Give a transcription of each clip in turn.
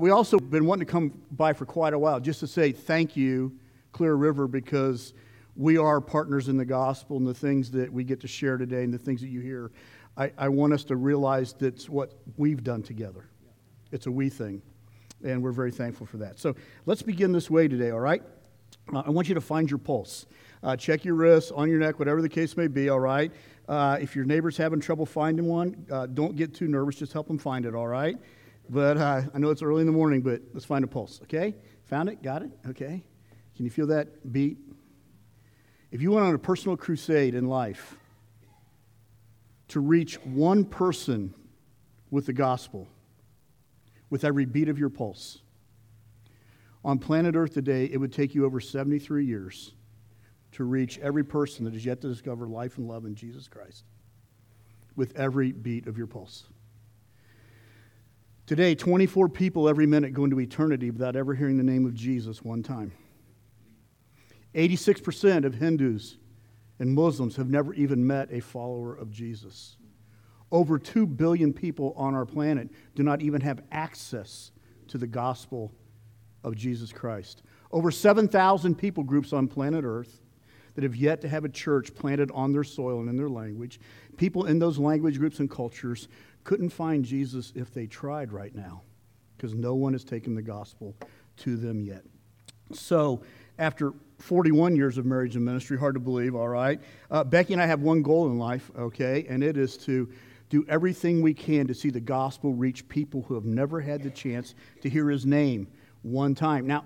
We also been wanting to come by for quite a while just to say thank you, Clear River, because we are partners in the gospel and the things that we get to share today and the things that you hear. I, I want us to realize that's what we've done together. It's a we thing, and we're very thankful for that. So let's begin this way today, all right? Uh, I want you to find your pulse. Uh, check your wrists, on your neck, whatever the case may be, all right? Uh, if your neighbor's having trouble finding one, uh, don't get too nervous. Just help them find it, all right? But uh, I know it's early in the morning, but let's find a pulse, okay? Found it? Got it? Okay. Can you feel that beat? If you went on a personal crusade in life to reach one person with the gospel, with every beat of your pulse, on planet Earth today, it would take you over 73 years to reach every person that is yet to discover life and love in Jesus Christ with every beat of your pulse. Today, 24 people every minute go into eternity without ever hearing the name of Jesus one time. 86% of Hindus and Muslims have never even met a follower of Jesus. Over 2 billion people on our planet do not even have access to the gospel of Jesus Christ. Over 7,000 people groups on planet Earth that have yet to have a church planted on their soil and in their language. People in those language groups and cultures couldn't find Jesus if they tried right now because no one has taken the gospel to them yet. So, after 41 years of marriage and ministry, hard to believe, all right, uh, Becky and I have one goal in life, okay, and it is to do everything we can to see the gospel reach people who have never had the chance to hear his name one time. Now, now,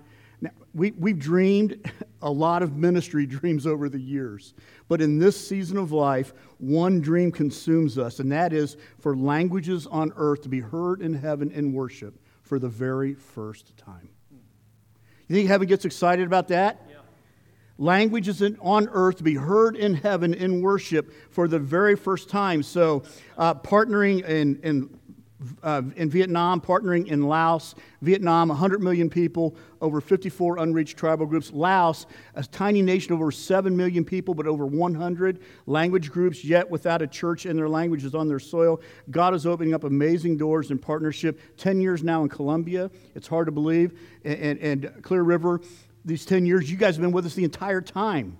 we, we've dreamed a lot of ministry dreams over the years, but in this season of life, one dream consumes us, and that is for languages on earth to be heard in heaven in worship for the very first time. You think heaven gets excited about that? Yeah. Languages on earth to be heard in heaven in worship for the very first time. So, uh, partnering in, in uh, in Vietnam, partnering in Laos. Vietnam, 100 million people, over 54 unreached tribal groups. Laos, a tiny nation, over 7 million people, but over 100 language groups, yet without a church in their languages on their soil. God is opening up amazing doors in partnership. 10 years now in Colombia. It's hard to believe. And, and, and Clear River, these 10 years, you guys have been with us the entire time.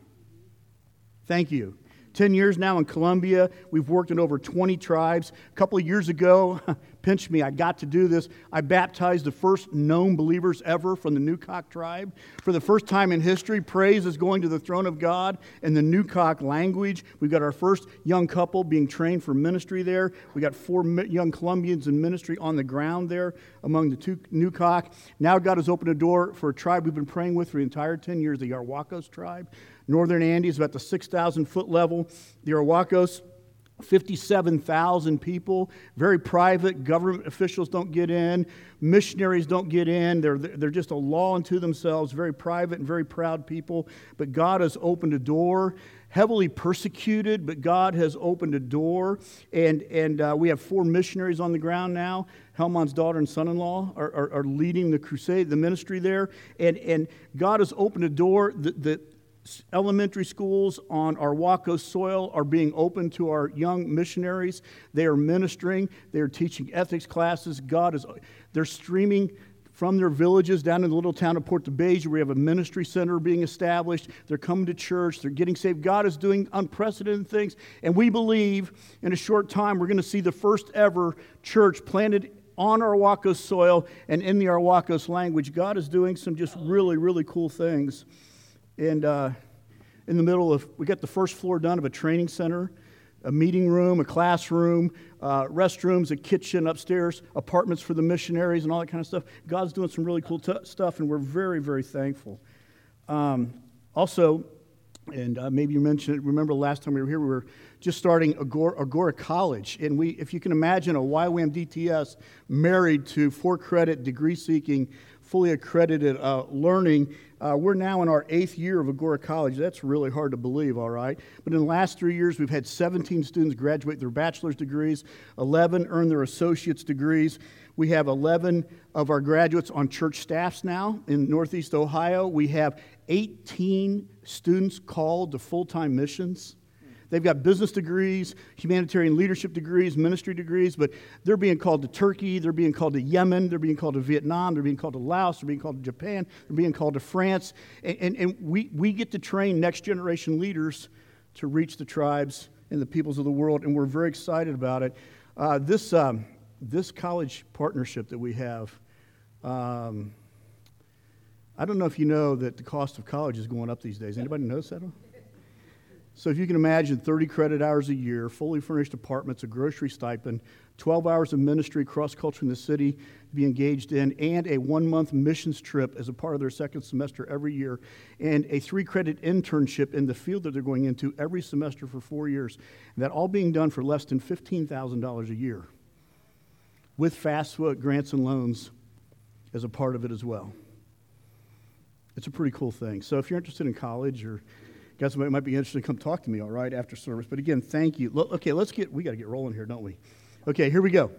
Thank you. 10 years now in Colombia. We've worked in over 20 tribes. A couple of years ago, pinch me, I got to do this. I baptized the first known believers ever from the Nukak tribe. For the first time in history, praise is going to the throne of God in the Nukak language. We've got our first young couple being trained for ministry there. We got four young Colombians in ministry on the ground there among the two Nukak. Now God has opened a door for a tribe we've been praying with for the entire 10 years, the Arhuacos tribe. Northern Andes, about the 6,000 foot level. The Arhuacos, 57,000 people, very private. Government officials don't get in. Missionaries don't get in. They're, they're just a law unto themselves, very private and very proud people. But God has opened a door. Heavily persecuted, but God has opened a door. And, and uh, we have four missionaries on the ground now. Helmon's daughter and son in law are, are, are, leading the crusade, the ministry there. And, and God has opened a door that, that elementary schools on Arhuaco soil are being open to our young missionaries. They are ministering, they are teaching ethics classes. God is, they're streaming from their villages down in the little town of Portabeja. We have a ministry center being established. They're coming to church, they're getting saved. God is doing unprecedented things. And we believe in a short time we're going to see the first ever church planted on Arhuaco soil and in the Arhuacos language. God is doing some just really, really cool things. And uh, in the middle of, we got the first floor done of a training center, a meeting room, a classroom, uh, restrooms, a kitchen upstairs, apartments for the missionaries, and all that kind of stuff. God's doing some really cool t- stuff, and we're very, very thankful. Um, also, and uh, maybe you mentioned it, remember last time we were here, we were just starting Agora, Agora College. And we, if you can imagine a YWAM DTS married to four credit degree seeking, fully accredited uh, learning uh, we're now in our eighth year of Agora College. That's really hard to believe, all right? But in the last three years, we've had 17 students graduate their bachelor's degrees, 11 earn their associate's degrees. We have 11 of our graduates on church staffs now in Northeast Ohio. We have 18 students called to full time missions. They've got business degrees, humanitarian leadership degrees, ministry degrees, but they're being called to Turkey, they're being called to Yemen, they're being called to Vietnam, they're being called to Laos, they're being called to Japan, they're being called to France. And, and, and we, we get to train next generation leaders to reach the tribes and the peoples of the world, and we're very excited about it. Uh, this, um, this college partnership that we have, um, I don't know if you know that the cost of college is going up these days. Anybody knows that? So if you can imagine 30 credit hours a year, fully furnished apartments, a grocery stipend, 12 hours of ministry cross culture in the city to be engaged in, and a one month missions trip as a part of their second semester every year, and a three credit internship in the field that they're going into every semester for four years. And that all being done for less than $15,000 a year with fast FAFSA grants and loans as a part of it as well. It's a pretty cool thing. So if you're interested in college or guys might, might be interested, to come talk to me, all right, after service. But again, thank you. Okay, let's get, we got to get rolling here, don't we? Okay, here we go.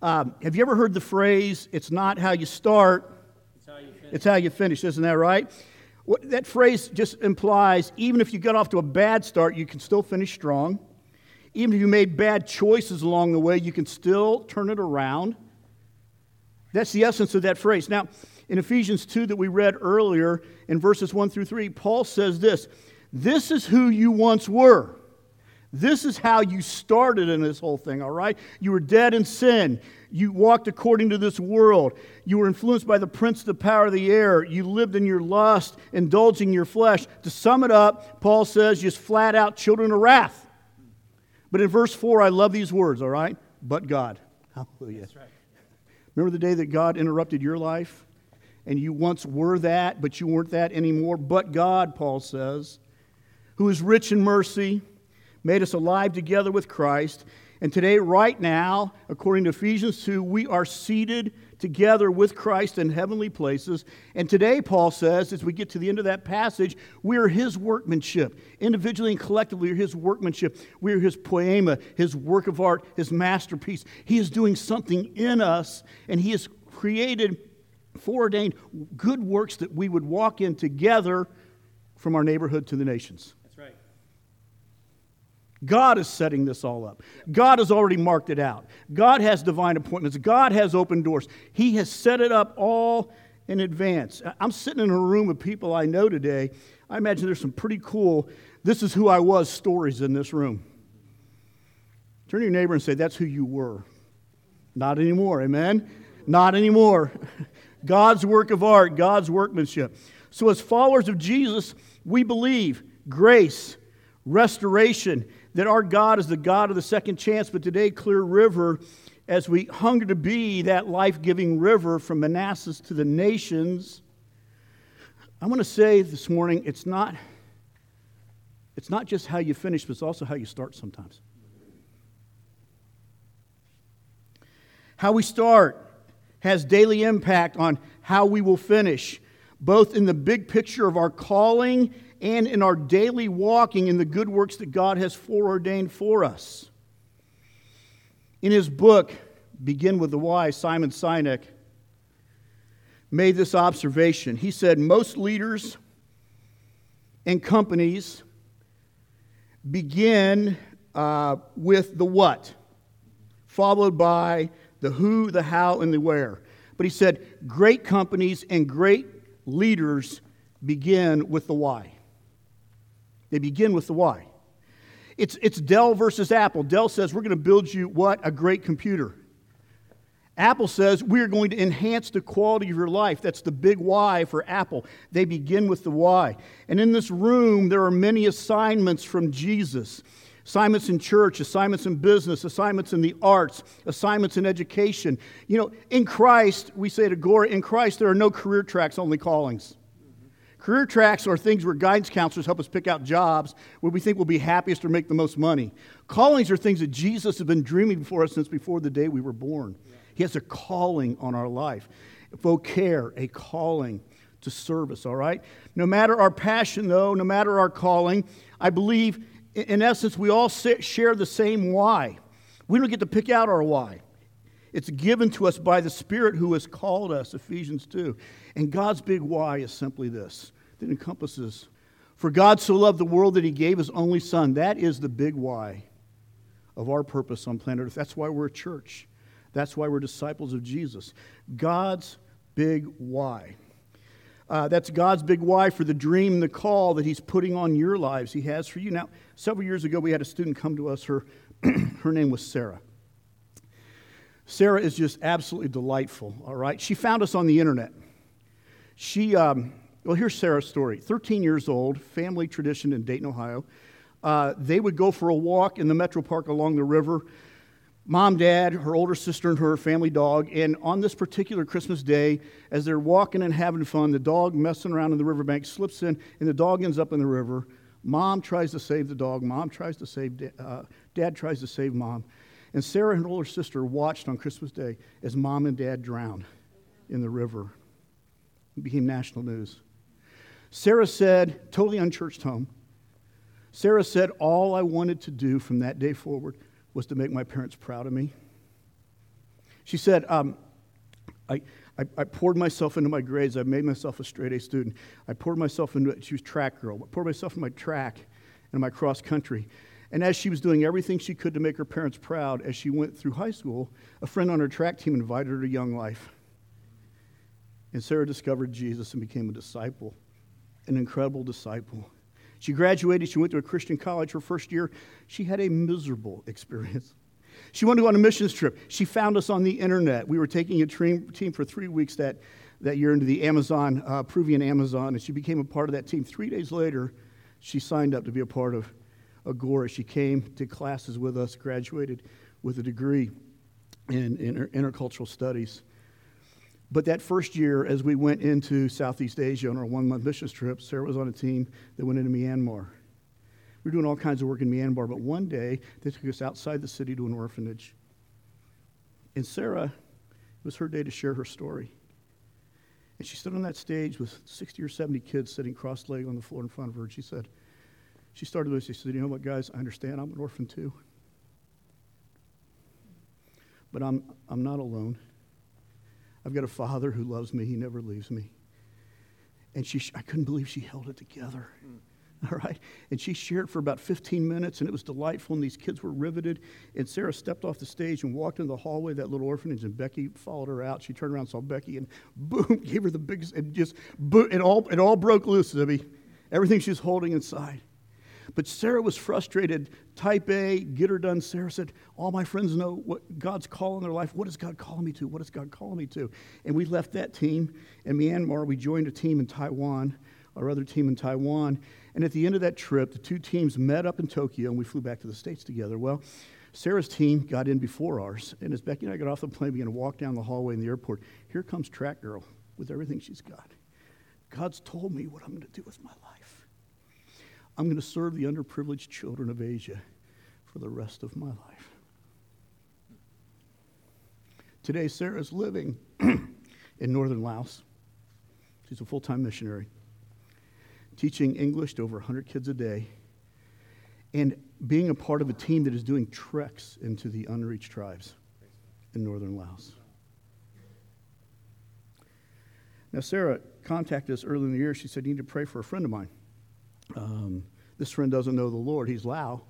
Um, have you ever heard the phrase, it's not how you start, it's how you finish, it's how you finish isn't that right? What, that phrase just implies even if you got off to a bad start, you can still finish strong. Even if you made bad choices along the way, you can still turn it around. That's the essence of that phrase. Now, in Ephesians 2 that we read earlier, in verses 1 through 3, Paul says this This is who you once were. This is how you started in this whole thing, all right? You were dead in sin. You walked according to this world. You were influenced by the prince of the power of the air. You lived in your lust, indulging your flesh. To sum it up, Paul says, just flat out children of wrath. But in verse 4, I love these words, all right? But God. Hallelujah. That's right. Remember the day that God interrupted your life? And you once were that, but you weren't that anymore. But God, Paul says, who is rich in mercy, made us alive together with Christ. And today, right now, according to Ephesians 2, we are seated together with Christ in heavenly places. And today, Paul says, as we get to the end of that passage, we are his workmanship. Individually and collectively, we are his workmanship. We are his poema, his work of art, his masterpiece. He is doing something in us, and he has created, foreordained good works that we would walk in together from our neighborhood to the nations. God is setting this all up. God has already marked it out. God has divine appointments. God has open doors. He has set it up all in advance. I'm sitting in a room of people I know today. I imagine there's some pretty cool, this is who I was stories in this room. Turn to your neighbor and say, That's who you were. Not anymore. Amen? Not anymore. God's work of art, God's workmanship. So, as followers of Jesus, we believe grace, restoration, that our God is the God of the second chance, but today, Clear River, as we hunger to be that life giving river from Manassas to the nations, I want to say this morning it's not, it's not just how you finish, but it's also how you start sometimes. How we start has daily impact on how we will finish, both in the big picture of our calling and in our daily walking in the good works that God has foreordained for us. In his book, Begin with the Why, Simon Sinek made this observation. He said, Most leaders and companies begin uh, with the what, followed by the who, the how, and the where. But he said, Great companies and great leaders begin with the why. They begin with the why. It's, it's Dell versus Apple. Dell says, We're going to build you what? A great computer. Apple says, We're going to enhance the quality of your life. That's the big why for Apple. They begin with the why. And in this room, there are many assignments from Jesus assignments in church, assignments in business, assignments in the arts, assignments in education. You know, in Christ, we say to Agora, in Christ, there are no career tracks, only callings. Career tracks are things where guidance counselors help us pick out jobs where we think we'll be happiest or make the most money. Callings are things that Jesus has been dreaming for us since before the day we were born. Yeah. He has a calling on our life. Vocare, a calling to service, all right? No matter our passion, though, no matter our calling, I believe, in essence, we all share the same why. We don't get to pick out our why. It's given to us by the Spirit who has called us, Ephesians 2. And God's big why is simply this that encompasses For God so loved the world that he gave his only son. That is the big why of our purpose on planet Earth. That's why we're a church. That's why we're disciples of Jesus. God's big why. Uh, that's God's big why for the dream, the call that He's putting on your lives, He has for you. Now, several years ago, we had a student come to us. Her, her name was Sarah. Sarah is just absolutely delightful, all right? She found us on the internet. She, um, well, here's Sarah's story 13 years old, family tradition in Dayton, Ohio. Uh, they would go for a walk in the Metro Park along the river mom, dad, her older sister, and her family dog. And on this particular Christmas day, as they're walking and having fun, the dog messing around in the riverbank slips in, and the dog ends up in the river. Mom tries to save the dog. Mom tries to save uh, dad tries to save mom. And Sarah and her older sister watched on Christmas Day as mom and dad drowned in the river. It became national news. Sarah said, totally unchurched home, Sarah said, All I wanted to do from that day forward was to make my parents proud of me. She said, um, I, I, I, poured myself into my grades. I made myself a straight A student. I poured myself into it. She was track girl. I poured myself in my track and my cross country. And as she was doing everything she could to make her parents proud, as she went through high school, a friend on her track team invited her to Young Life. And Sarah discovered Jesus and became a disciple, an incredible disciple. She graduated, she went to a Christian college. Her first year, she had a miserable experience. She wanted to go on a missions trip. She found us on the internet. We were taking a team, for three weeks that, that year into the Amazon, uh, Peruvian Amazon, and she became a part of that team. Three days later, she signed up to be a part of Agora. She came to classes with us, graduated with a degree in, in intercultural studies. But that first year, as we went into Southeast Asia on our one month mission trip, Sarah was on a team that went into Myanmar. We were doing all kinds of work in Myanmar, but one day they took us outside the city to an orphanage. And Sarah, it was her day to share her story. And she stood on that stage with 60 or 70 kids sitting cross legged on the floor in front of her. And she said, she started with, she said, You know what, guys, I understand I'm an orphan too. But I'm, I'm not alone. I've got a father who loves me. He never leaves me. And she, I couldn't believe she held it together. Mm. All right. And she shared for about 15 minutes, and it was delightful. And these kids were riveted. And Sarah stepped off the stage and walked into the hallway of that little orphanage, and Becky followed her out. She turned around, saw Becky, and boom, gave her the biggest, and just, boom, it all, it all broke loose, Zibby. Everything she was holding inside. But Sarah was frustrated. Type A, get her done. Sarah said, All my friends know what God's calling their life. What is God calling me to? What is God calling me to? And we left that team in Myanmar. We joined a team in Taiwan, our other team in Taiwan. And at the end of that trip, the two teams met up in Tokyo and we flew back to the States together. Well, Sarah's team got in before ours. And as Becky and I got off the plane, we began to walk down the hallway in the airport, here comes Track Girl with everything she's got. God's told me what I'm going to do with my life. I'm going to serve the underprivileged children of Asia for the rest of my life. Today, Sarah's living in northern Laos. She's a full time missionary, teaching English to over 100 kids a day, and being a part of a team that is doing treks into the unreached tribes in northern Laos. Now, Sarah contacted us early in the year. She said, You need to pray for a friend of mine. Um, this friend doesn't know the Lord. He's Lao.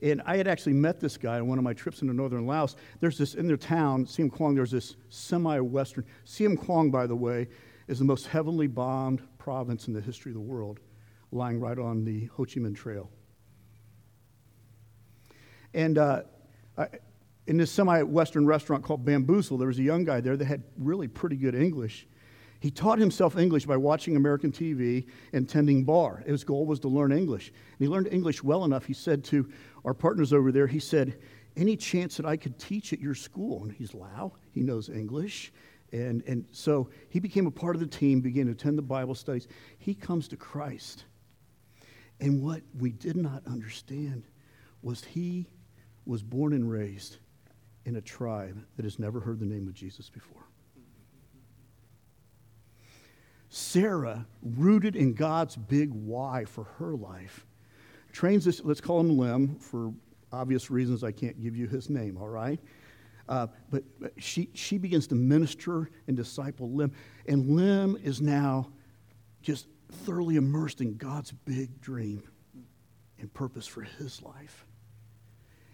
And I had actually met this guy on one of my trips into northern Laos. There's this, in their town, Xieng Khouang, there's this semi Western. Xieng Khouang, by the way, is the most heavily bombed province in the history of the world, lying right on the Ho Chi Minh Trail. And uh, I, in this semi Western restaurant called Bamboozle, there was a young guy there that had really pretty good English. He taught himself English by watching American TV and tending bar. His goal was to learn English. And he learned English well enough, he said to our partners over there, he said, Any chance that I could teach at your school? And he's Lao, he knows English. And, and so he became a part of the team, began to attend the Bible studies. He comes to Christ. And what we did not understand was he was born and raised in a tribe that has never heard the name of Jesus before. Sarah, rooted in God's big why for her life, trains this, let's call him Lim, for obvious reasons I can't give you his name, all right? Uh, but, but she, she begins to minister and disciple Lim. And Lim is now just thoroughly immersed in God's big dream and purpose for his life.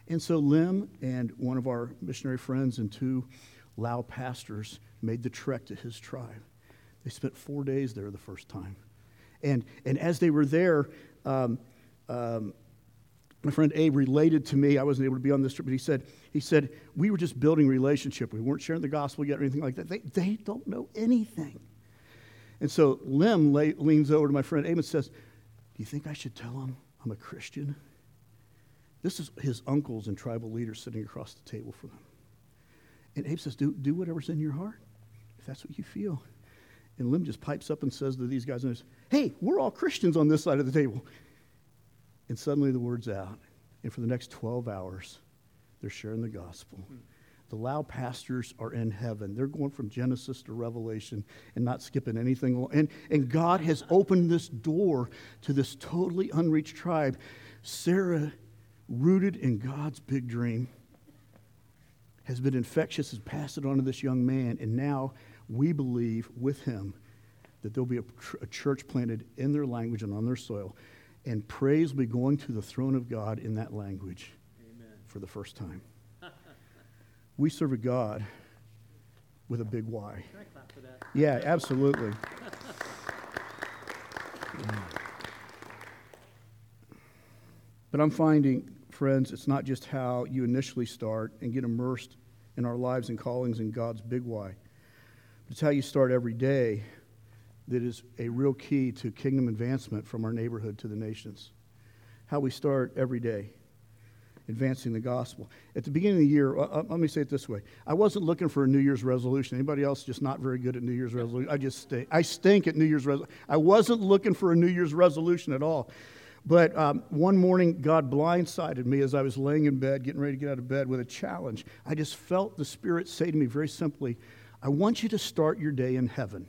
And so Lim and one of our missionary friends and two Lao pastors made the trek to his tribe. They spent four days there the first time. And, and as they were there, um, um, my friend Abe related to me. I wasn't able to be on this trip, but he said, he said, we were just building relationship. We weren't sharing the gospel yet or anything like that. They, they don't know anything. And so Lim lay, leans over to my friend Abe and says, Do you think I should tell him I'm a Christian? This is his uncles and tribal leaders sitting across the table from them. And Abe says, do, do whatever's in your heart, if that's what you feel. And Lim just pipes up and says to these guys, Hey, we're all Christians on this side of the table. And suddenly the word's out. And for the next 12 hours, they're sharing the gospel. Hmm. The Lao pastors are in heaven. They're going from Genesis to Revelation and not skipping anything. And, and God has opened this door to this totally unreached tribe. Sarah, rooted in God's big dream, has been infectious, has passed it on to this young man, and now we believe with him that there'll be a, a church planted in their language and on their soil and praise will be going to the throne of God in that language Amen. for the first time. we serve a God with a big Y. Yeah, absolutely. but I'm finding, friends, it's not just how you initially start and get immersed in our lives and callings in God's big Y, it's how you start every day that is a real key to kingdom advancement from our neighborhood to the nations. How we start every day advancing the gospel. At the beginning of the year, uh, uh, let me say it this way: I wasn't looking for a New Year's resolution. Anybody else just not very good at New Year's resolution? I just stink. I stink at New Year's resolution. I wasn't looking for a New Year's resolution at all. But um, one morning, God blindsided me as I was laying in bed, getting ready to get out of bed, with a challenge. I just felt the Spirit say to me very simply, "I want you to start your day in heaven."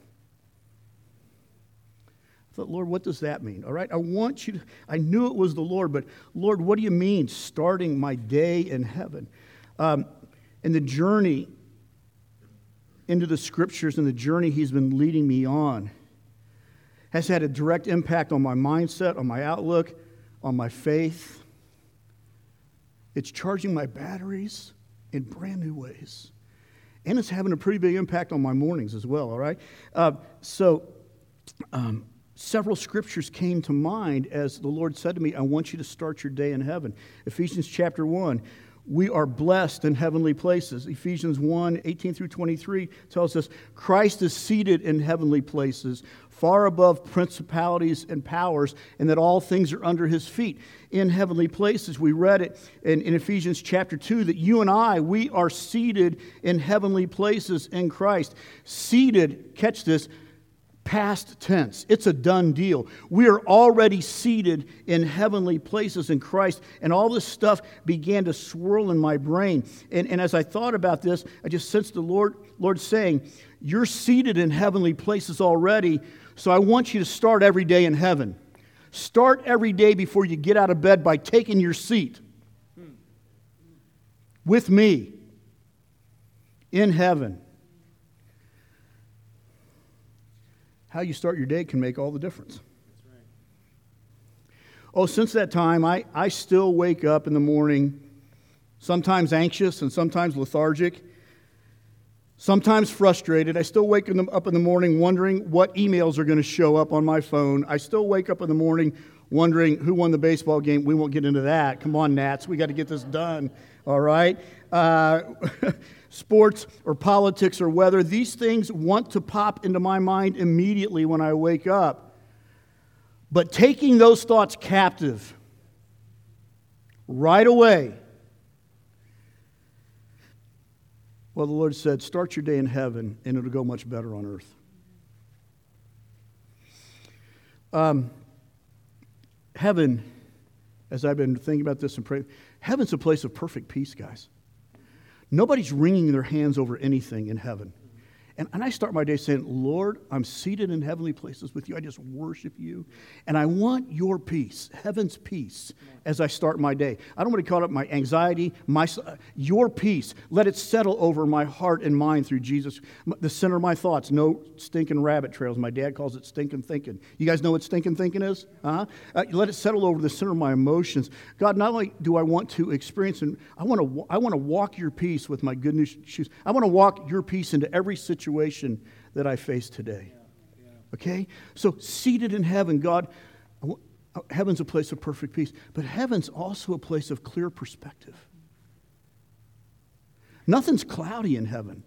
I thought, Lord, what does that mean? All right, I want you to, I knew it was the Lord, but Lord, what do you mean starting my day in heaven? Um, and the journey into the scriptures and the journey He's been leading me on has had a direct impact on my mindset, on my outlook, on my faith. It's charging my batteries in brand new ways. And it's having a pretty big impact on my mornings as well, all right? Uh, so, um, several scriptures came to mind as the Lord said to me, I want you to start your day in heaven. Ephesians chapter 1. We are blessed in heavenly places. Ephesians 1 18 through 23 tells us Christ is seated in heavenly places, far above principalities and powers, and that all things are under his feet. In heavenly places, we read it in, in Ephesians chapter 2 that you and I, we are seated in heavenly places in Christ. Seated, catch this, past tense. It's a done deal. We are already seated in heavenly places in Christ, and all this stuff began to swirl in my brain. And, and as I thought about this, I just sensed the Lord, Lord saying, You're seated in heavenly places already, so I want you to start every day in heaven. Start every day before you get out of bed by taking your seat with me in heaven. how you start your day can make all the difference. Oh, since that time, I, I still wake up in the morning, sometimes anxious and sometimes lethargic, sometimes frustrated. I still wake up in the morning wondering what emails are going to show up on my phone. I still wake up in the morning wondering who won the baseball game. We won't get into that. Come on, Nats. We got to get this done. All right? Uh, sports or politics or weather, these things want to pop into my mind immediately when I wake up. But taking those thoughts captive right away, well, the Lord said, start your day in heaven and it'll go much better on earth. Um, heaven, as I've been thinking about this and praying, heaven's a place of perfect peace, guys. Nobody's wringing their hands over anything in heaven. And, and I start my day saying, Lord, I'm seated in heavenly places with you. I just worship you. And I want your peace, heaven's peace, as I start my day. I don't want to call it my anxiety, my, your peace. Let it settle over my heart and mind through Jesus, the center of my thoughts. No stinking rabbit trails. My dad calls it stinking thinking. You guys know what stinking thinking is? Uh-huh. Uh, let it settle over the center of my emotions. God, not only do I want to experience, and I want to, I want to walk your peace with my good news shoes. I want to walk your peace into every situation situation that I face today. Okay? So, seated in heaven, God, uh, heaven's a place of perfect peace, but heaven's also a place of clear perspective. Nothing's cloudy in heaven.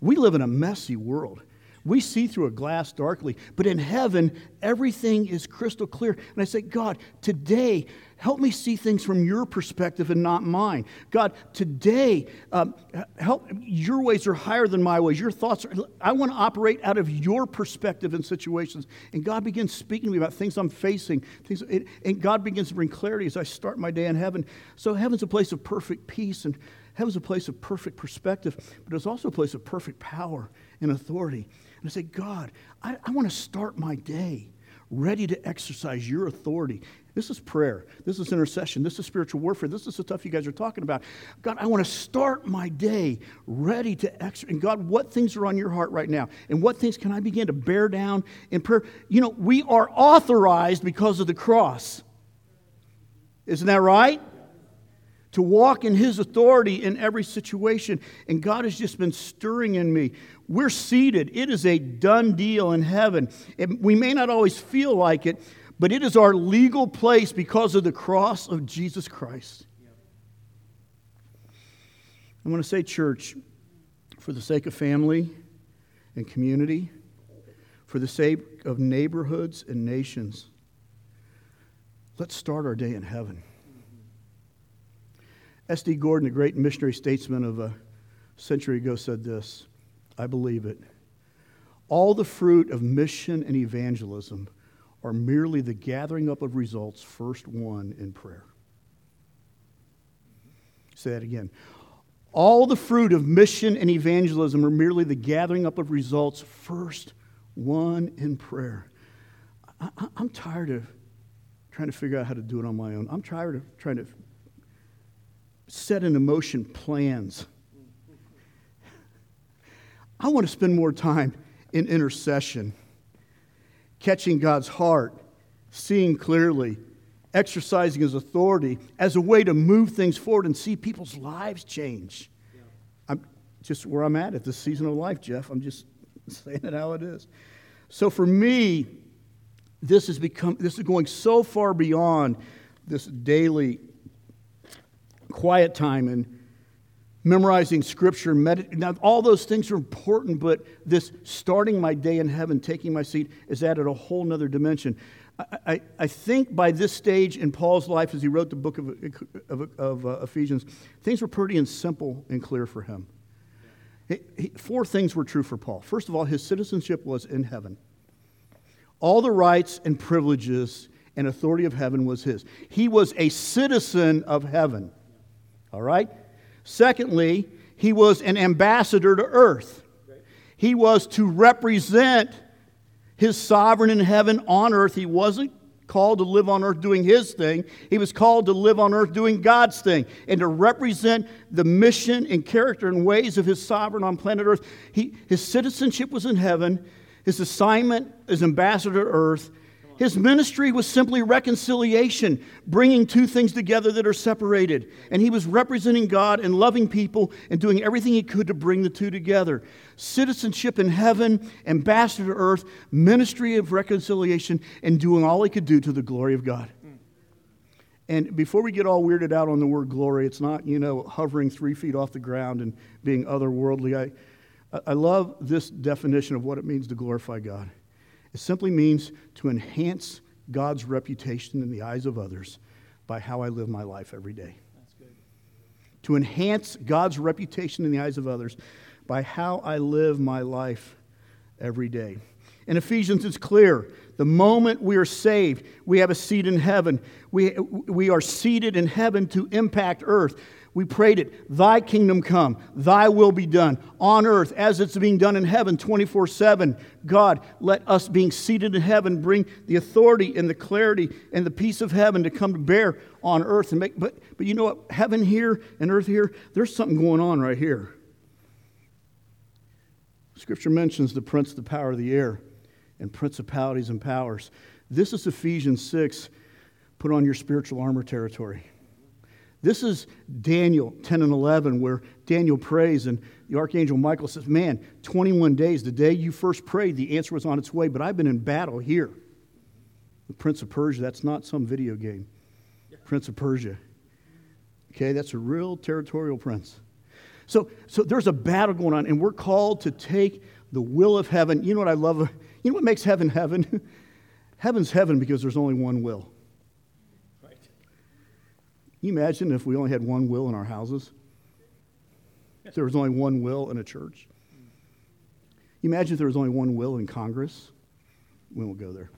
We live in a messy world. We see through a glass darkly, but in heaven, everything is crystal clear. And I say, God, today, help me see things from your perspective and not mine. God, today, um, help. Your ways are higher than my ways. Your thoughts are. I want to operate out of your perspective in situations. And God begins speaking to me about things I'm facing. Things, and God begins to bring clarity as I start my day in heaven. So heaven's a place of perfect peace and heaven's a place of perfect perspective, but it's also a place of perfect power and authority. And say, God, I, I want to start my day ready to exercise your authority. This is prayer. This is intercession. This is spiritual warfare. This is the stuff you guys are talking about. God, I want to start my day ready to exercise. And God, what things are on your heart right now? And what things can I begin to bear down in prayer? You know, we are authorized because of the cross. Isn't that right? to walk in His authority in every situation. And God has just been stirring in me. We're seated, it is a done deal in heaven. And we may not always feel like it, but it is our legal place because of the cross of Jesus Christ. I'm going to say, church, for the sake of family and community, for the sake of neighborhoods and nations, let's start our day in heaven. S.D. Gordon, a great missionary statesman of a century ago, said this I believe it. All the fruit of mission and evangelism are merely the gathering up of results first won in prayer. Say that again. All the fruit of mission and evangelism are merely the gathering up of results first won in prayer. I, am tired of trying to figure out how to do it on my own. I'm tired of trying to set in motion plans. I want to spend more time in intercession, catching God's heart, seeing clearly, exercising His authority as a way to move things forward and see people's lives change. Yeah. I'm just where I'm at at this season of life, Jeff. I'm just saying it how it is. So for me, this has become this is going so far beyond this daily quiet time and memorizing scripture. Med- now, all those things are important, but this starting my day in heaven, taking my seat, is added a whole nother dimension. I, I, I think by this stage in Paul's life, as he wrote the book of, of, of uh, Ephesians, things were pretty and simple and clear for him. He, he, four things were true for Paul. First of all, his citizenship was in heaven. All the rights and privileges and authority of heaven was his. He was a citizen of heaven. All right? Secondly, he was an ambassador to earth. He was to represent his sovereign in heaven on earth. He wasn't called to live on earth doing his thing. He was called to live on earth doing God's thing and to represent the mission and character and ways of his sovereign on planet earth. He, his citizenship was in heaven. His assignment as ambassador to earth his ministry was simply reconciliation, bringing two things together that are separated. And he was representing God and loving people and doing everything he could to bring the two together. Citizenship in heaven, ambassador to earth, ministry of reconciliation, and doing all he could do to the glory of God. And before we get all weirded out on the word glory, it's not, you know, hovering three feet off the ground and being otherworldly. I, I love this definition of what it means to glorify God. It simply means to enhance God's reputation in the eyes of others by how I live my life every day. To enhance God's reputation in the eyes of others by how I live my life every day. In Ephesians, it's clear. The moment we are saved, we have a seat in heaven. We, we are seated in heaven to impact earth. We prayed it, Thy kingdom come, Thy will be done on earth as it's being done in heaven 24 7. God, let us being seated in heaven bring the authority and the clarity and the peace of heaven to come to bear on earth. And make, but, but you know what? Heaven here and earth here, there's something going on right here. Scripture mentions the prince, the power of the air, and principalities and powers. This is Ephesians 6. Put on your spiritual armor territory. This is Daniel 10 and 11, where Daniel prays, and the archangel Michael says, Man, 21 days, the day you first prayed, the answer was on its way, but I've been in battle here. The Prince of Persia, that's not some video game. Prince of Persia. Okay, that's a real territorial prince. So, so there's a battle going on, and we're called to take the will of heaven. You know what I love? You know what makes heaven heaven? Heaven's heaven because there's only one will. You imagine if we only had one will in our houses? If there was only one will in a church? You imagine if there was only one will in Congress? We won't go there.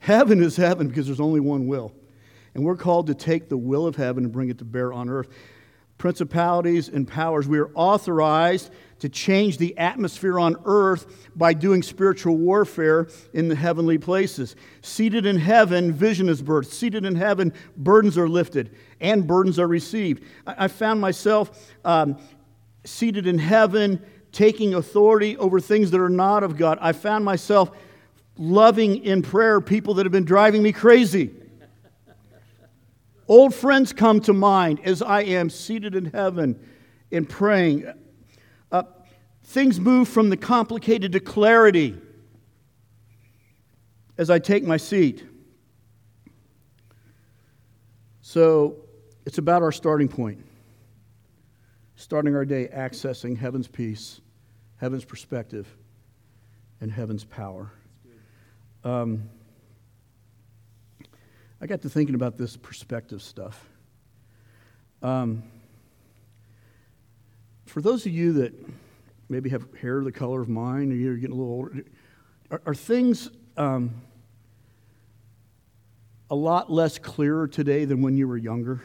Heaven is heaven because there's only one will. And we're called to take the will of heaven and bring it to bear on earth principalities and powers. We are authorized to change the atmosphere on earth by doing spiritual warfare in the heavenly places. Seated in heaven, vision is birthed. Seated in heaven, burdens are lifted and burdens are received. I, found myself um, seated in heaven, taking authority over things that are not of God. I found myself loving in prayer people that have been driving me crazy. Old friends come to mind as I am seated in heaven in praying. Things move from the complicated to clarity as I take my seat. So it's about our starting point. Starting our day accessing heaven's peace, heaven's perspective, and heaven's power. Um, I got to thinking about this perspective stuff. Um, for those of you that maybe have hair the color of mine, or you're getting a little older, are, are things um, a lot less clearer today than when you were younger?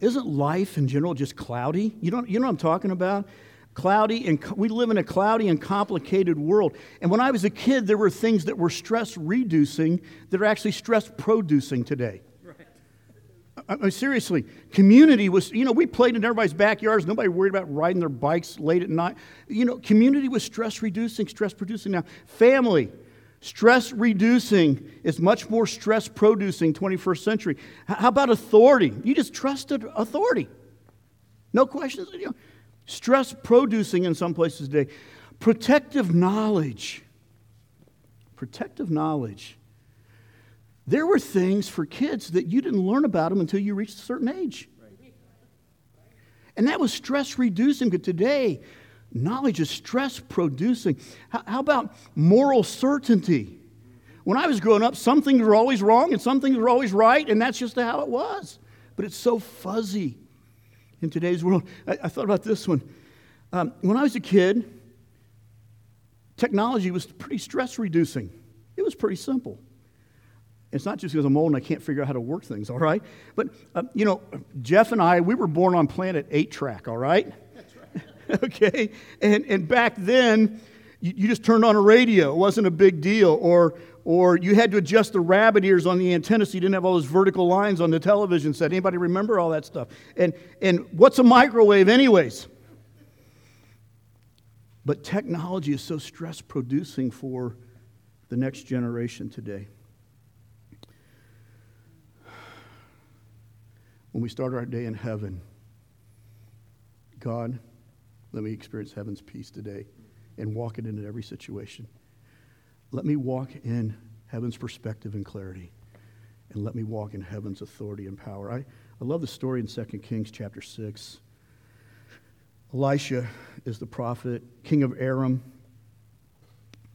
Isn't life in general just cloudy? You know, you know what I'm talking about? cloudy and we live in a cloudy and complicated world and when i was a kid there were things that were stress reducing that are actually stress producing today. I mean, seriously community was you know we played in everybody's backyards nobody worried about riding their bikes late at night you know community was stress reducing stress producing now family stress reducing is much more stress producing 21st century how about authority you just trusted authority no questions you know, stress producing in some places today. Protective knowledge. Protective knowledge. There were things for kids that you didn't learn about them until you reached a certain age. And that was stress reducing. But today, knowledge is stress producing. How, about moral certainty? When I was growing up, some things were always wrong and some things were always right, and that's just how it was. But it's so fuzzy in today's world. I, I thought about this one. Um, when I was a kid, technology was pretty stress reducing, it was pretty simple. It's not just because I'm old and I can't figure out how to work things, all right? But, uh, you know, Jeff and I, we were born on planet 8 track, all right? That's right. okay? And, and back then, you, you just turned on a radio, it wasn't a big deal. Or, or you had to adjust the rabbit ears on the antenna so you didn't have all those vertical lines on the television set. Anybody remember all that stuff? And, and what's a microwave, anyways? But technology is so stress producing for the next generation today. When we start our day in heaven, God, let me experience heaven's peace today and walk it into every situation. Let me walk in heaven's perspective and clarity. And let me walk in heaven's authority and power. I, I love the story in 2 Kings chapter 6. Elisha is the prophet, king of Aram,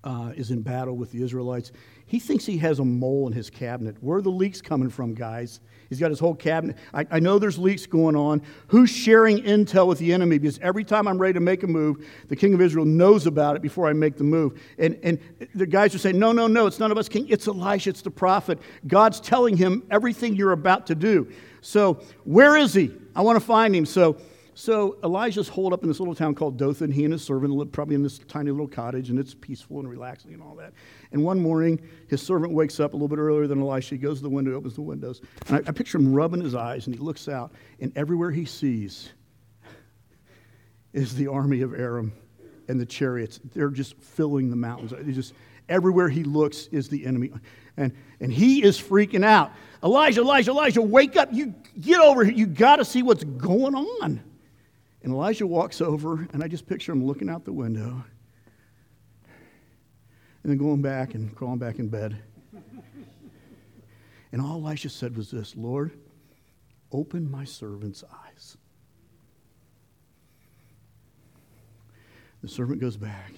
uh, is in battle with the Israelites. He thinks he has a mole in his cabinet. Where are the leaks coming from, guys? He's got his whole cabinet. I, I, know there's leaks going on. Who's sharing intel with the enemy? Because every time I'm ready to make a move, the king of Israel knows about it before I make the move. And, and the guys are saying, No, no, no, it's none of us, king. It's Elisha, it's the prophet. God's telling him everything you're about to do. So, where is he? I want to find him. So, so Elijah's holed up in this little town called Dothan. He and his servant live probably in this tiny little cottage, and it's peaceful and relaxing and all that. And one morning, his servant wakes up a little bit earlier than Elisha. He goes to the window, opens the windows. And I, I picture him rubbing his eyes, and he looks out, and everywhere he sees is the army of Aram and the chariots. They're just filling the mountains. They just everywhere he looks is the enemy. And, and he is freaking out. Elijah, Elijah, Elijah, wake up. You get over here. You got to see what's going on. And Elijah walks over, and I just picture him looking out the window and then going back and crawling back in bed. And all Elisha said was this Lord, open my servant's eyes. The servant goes back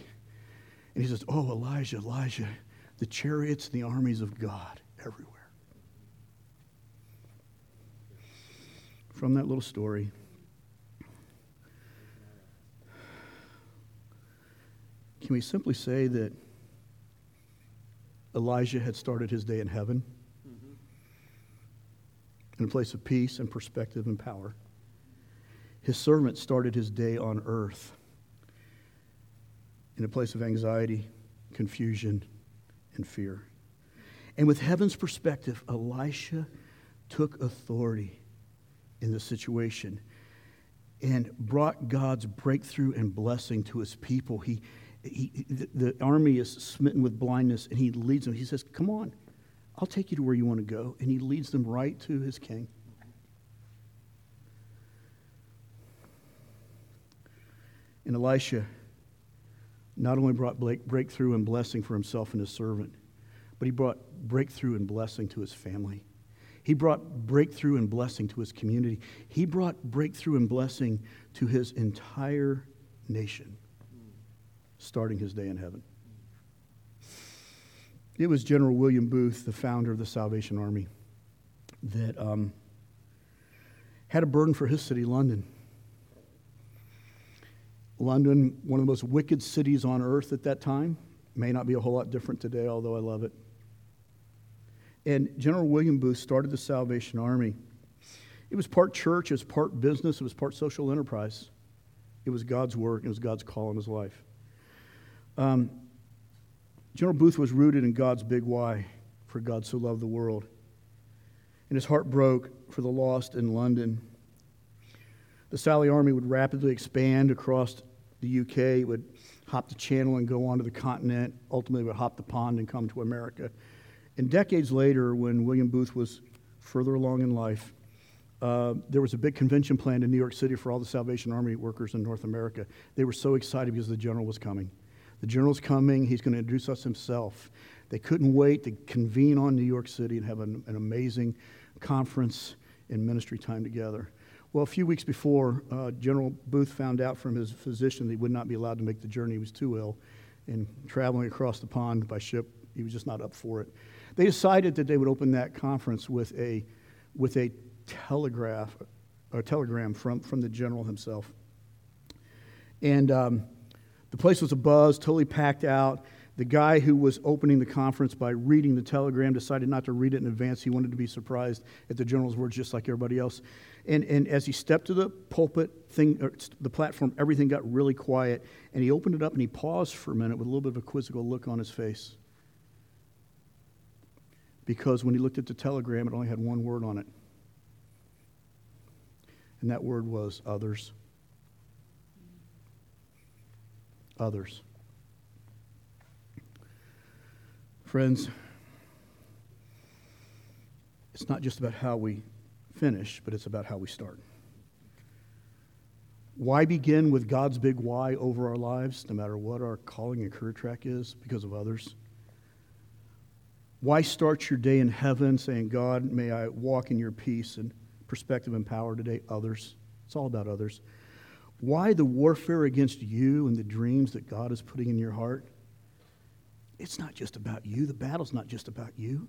and he says, Oh, Elijah, Elijah, the chariots and the armies of God everywhere. From that little story, can we simply say that Elijah had started his day in heaven, mm-hmm. in a place of peace and perspective and power? His servant started his day on earth in a place of anxiety, confusion, and fear. And with heaven's perspective, Elisha took authority in the situation and brought God's breakthrough and blessing to his people. He, he, the army is smitten with blindness, and he leads them. He says, Come on, I'll take you to where you want to go. And he leads them right to his king. And Elisha not only brought breakthrough and blessing for himself and his servant, but he brought breakthrough and blessing to his family. He brought breakthrough and blessing to his community. He brought breakthrough and blessing to his entire nation, starting his day in heaven. It was General William Booth, the founder of the Salvation Army, that um, had a burden for his city, London. London, one of the most wicked cities on earth at that time. May not be a whole lot different today, although I love it. And General William Booth started the Salvation Army. It was part church, it was part business, it was part social enterprise. It was God's work, it was God's call in his life. Um, General Booth was rooted in God's big why, for God so loved the world. And his heart broke for the lost in London. The Sally Army would rapidly expand across the UK, it would hop the channel and go onto the continent, ultimately it would hop the pond and come to America. And decades later, when William Booth was further along in life, uh, there was a big convention planned in New York City for all the Salvation Army workers in North America. They were so excited because the general was coming. The general's coming, he's going to introduce us himself. They couldn't wait to convene on New York City and have an, an amazing conference and ministry time together. Well, a few weeks before, uh, General Booth found out from his physician that he would not be allowed to make the journey. He was too ill. And traveling across the pond by ship, he was just not up for it. They decided that they would open that conference with a, with a telegraph, a telegram from, from the general himself. And um, the place was a buzz, totally packed out. The guy who was opening the conference by reading the telegram decided not to read it in advance. He wanted to be surprised at the general's words, just like everybody else. And, and as he stepped to the pulpit, thing, the platform, everything got really quiet. And he opened it up and he paused for a minute with a little bit of a quizzical look on his face. Because when he looked at the telegram, it only had one word on it. And that word was others. Others. Friends, it's not just about how we finish, but it's about how we start. Why begin with God's big why over our lives, no matter what our calling and career track is, because of others? Why start your day in heaven saying, God, may I walk in your peace and perspective and power today? Others. It's all about others. Why the warfare against you and the dreams that God is putting in your heart? it's not just about you. The battle's not just about you.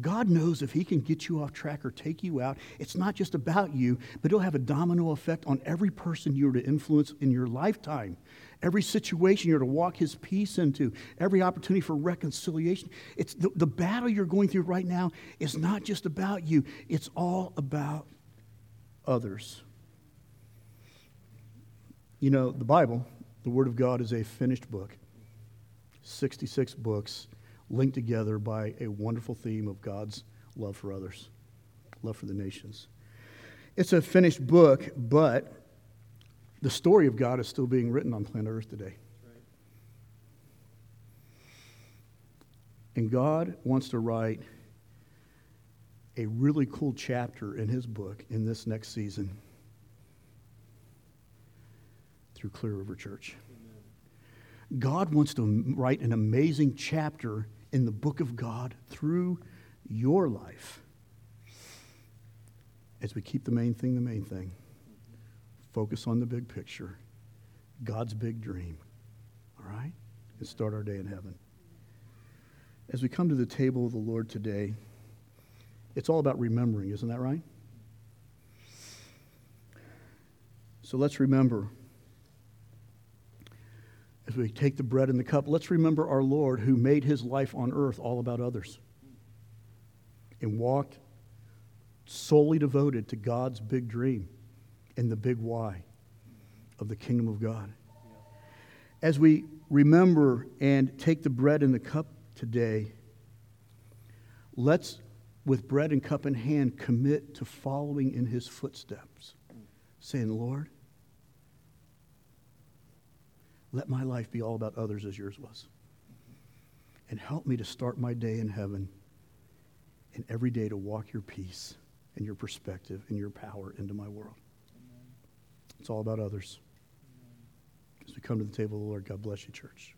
God knows if He can get you off track or take you out, it's not just about you, but it'll have a domino effect on every person you're to influence in your lifetime, every situation you're to walk His peace into, every opportunity for reconciliation. It's the, the battle you're going through right now is not just about you, it's all about others. You know, the Bible, the Word of God, is a finished book, 66 books linked together by a wonderful theme of God's love for others, love for the nations. It's a finished book, but the story of God is still being written on planet Earth today. And God wants to write a really cool chapter in his book in this next season through Clear River Church. God wants to write an amazing chapter in the book of God through your life as we keep the main thing the main thing. Focus on the big picture, God's big dream, all right? And start our day in heaven. As we come to the table of the Lord today, it's all about remembering, isn't that right? So let's remember as we take the bread and the cup, let's remember our Lord who made his life on earth all about others and walked solely devoted to God's big dream and the big why of the kingdom of God. As we remember and take the bread and the cup today, let's, with bread and cup in hand, commit to following in his footsteps, saying, Lord, let my life be all about others as yours was. And help me to start my day in heaven and every day to walk your peace and your perspective and your power into my world. It's all about others. As we come to the table of the Lord, God bless you, church.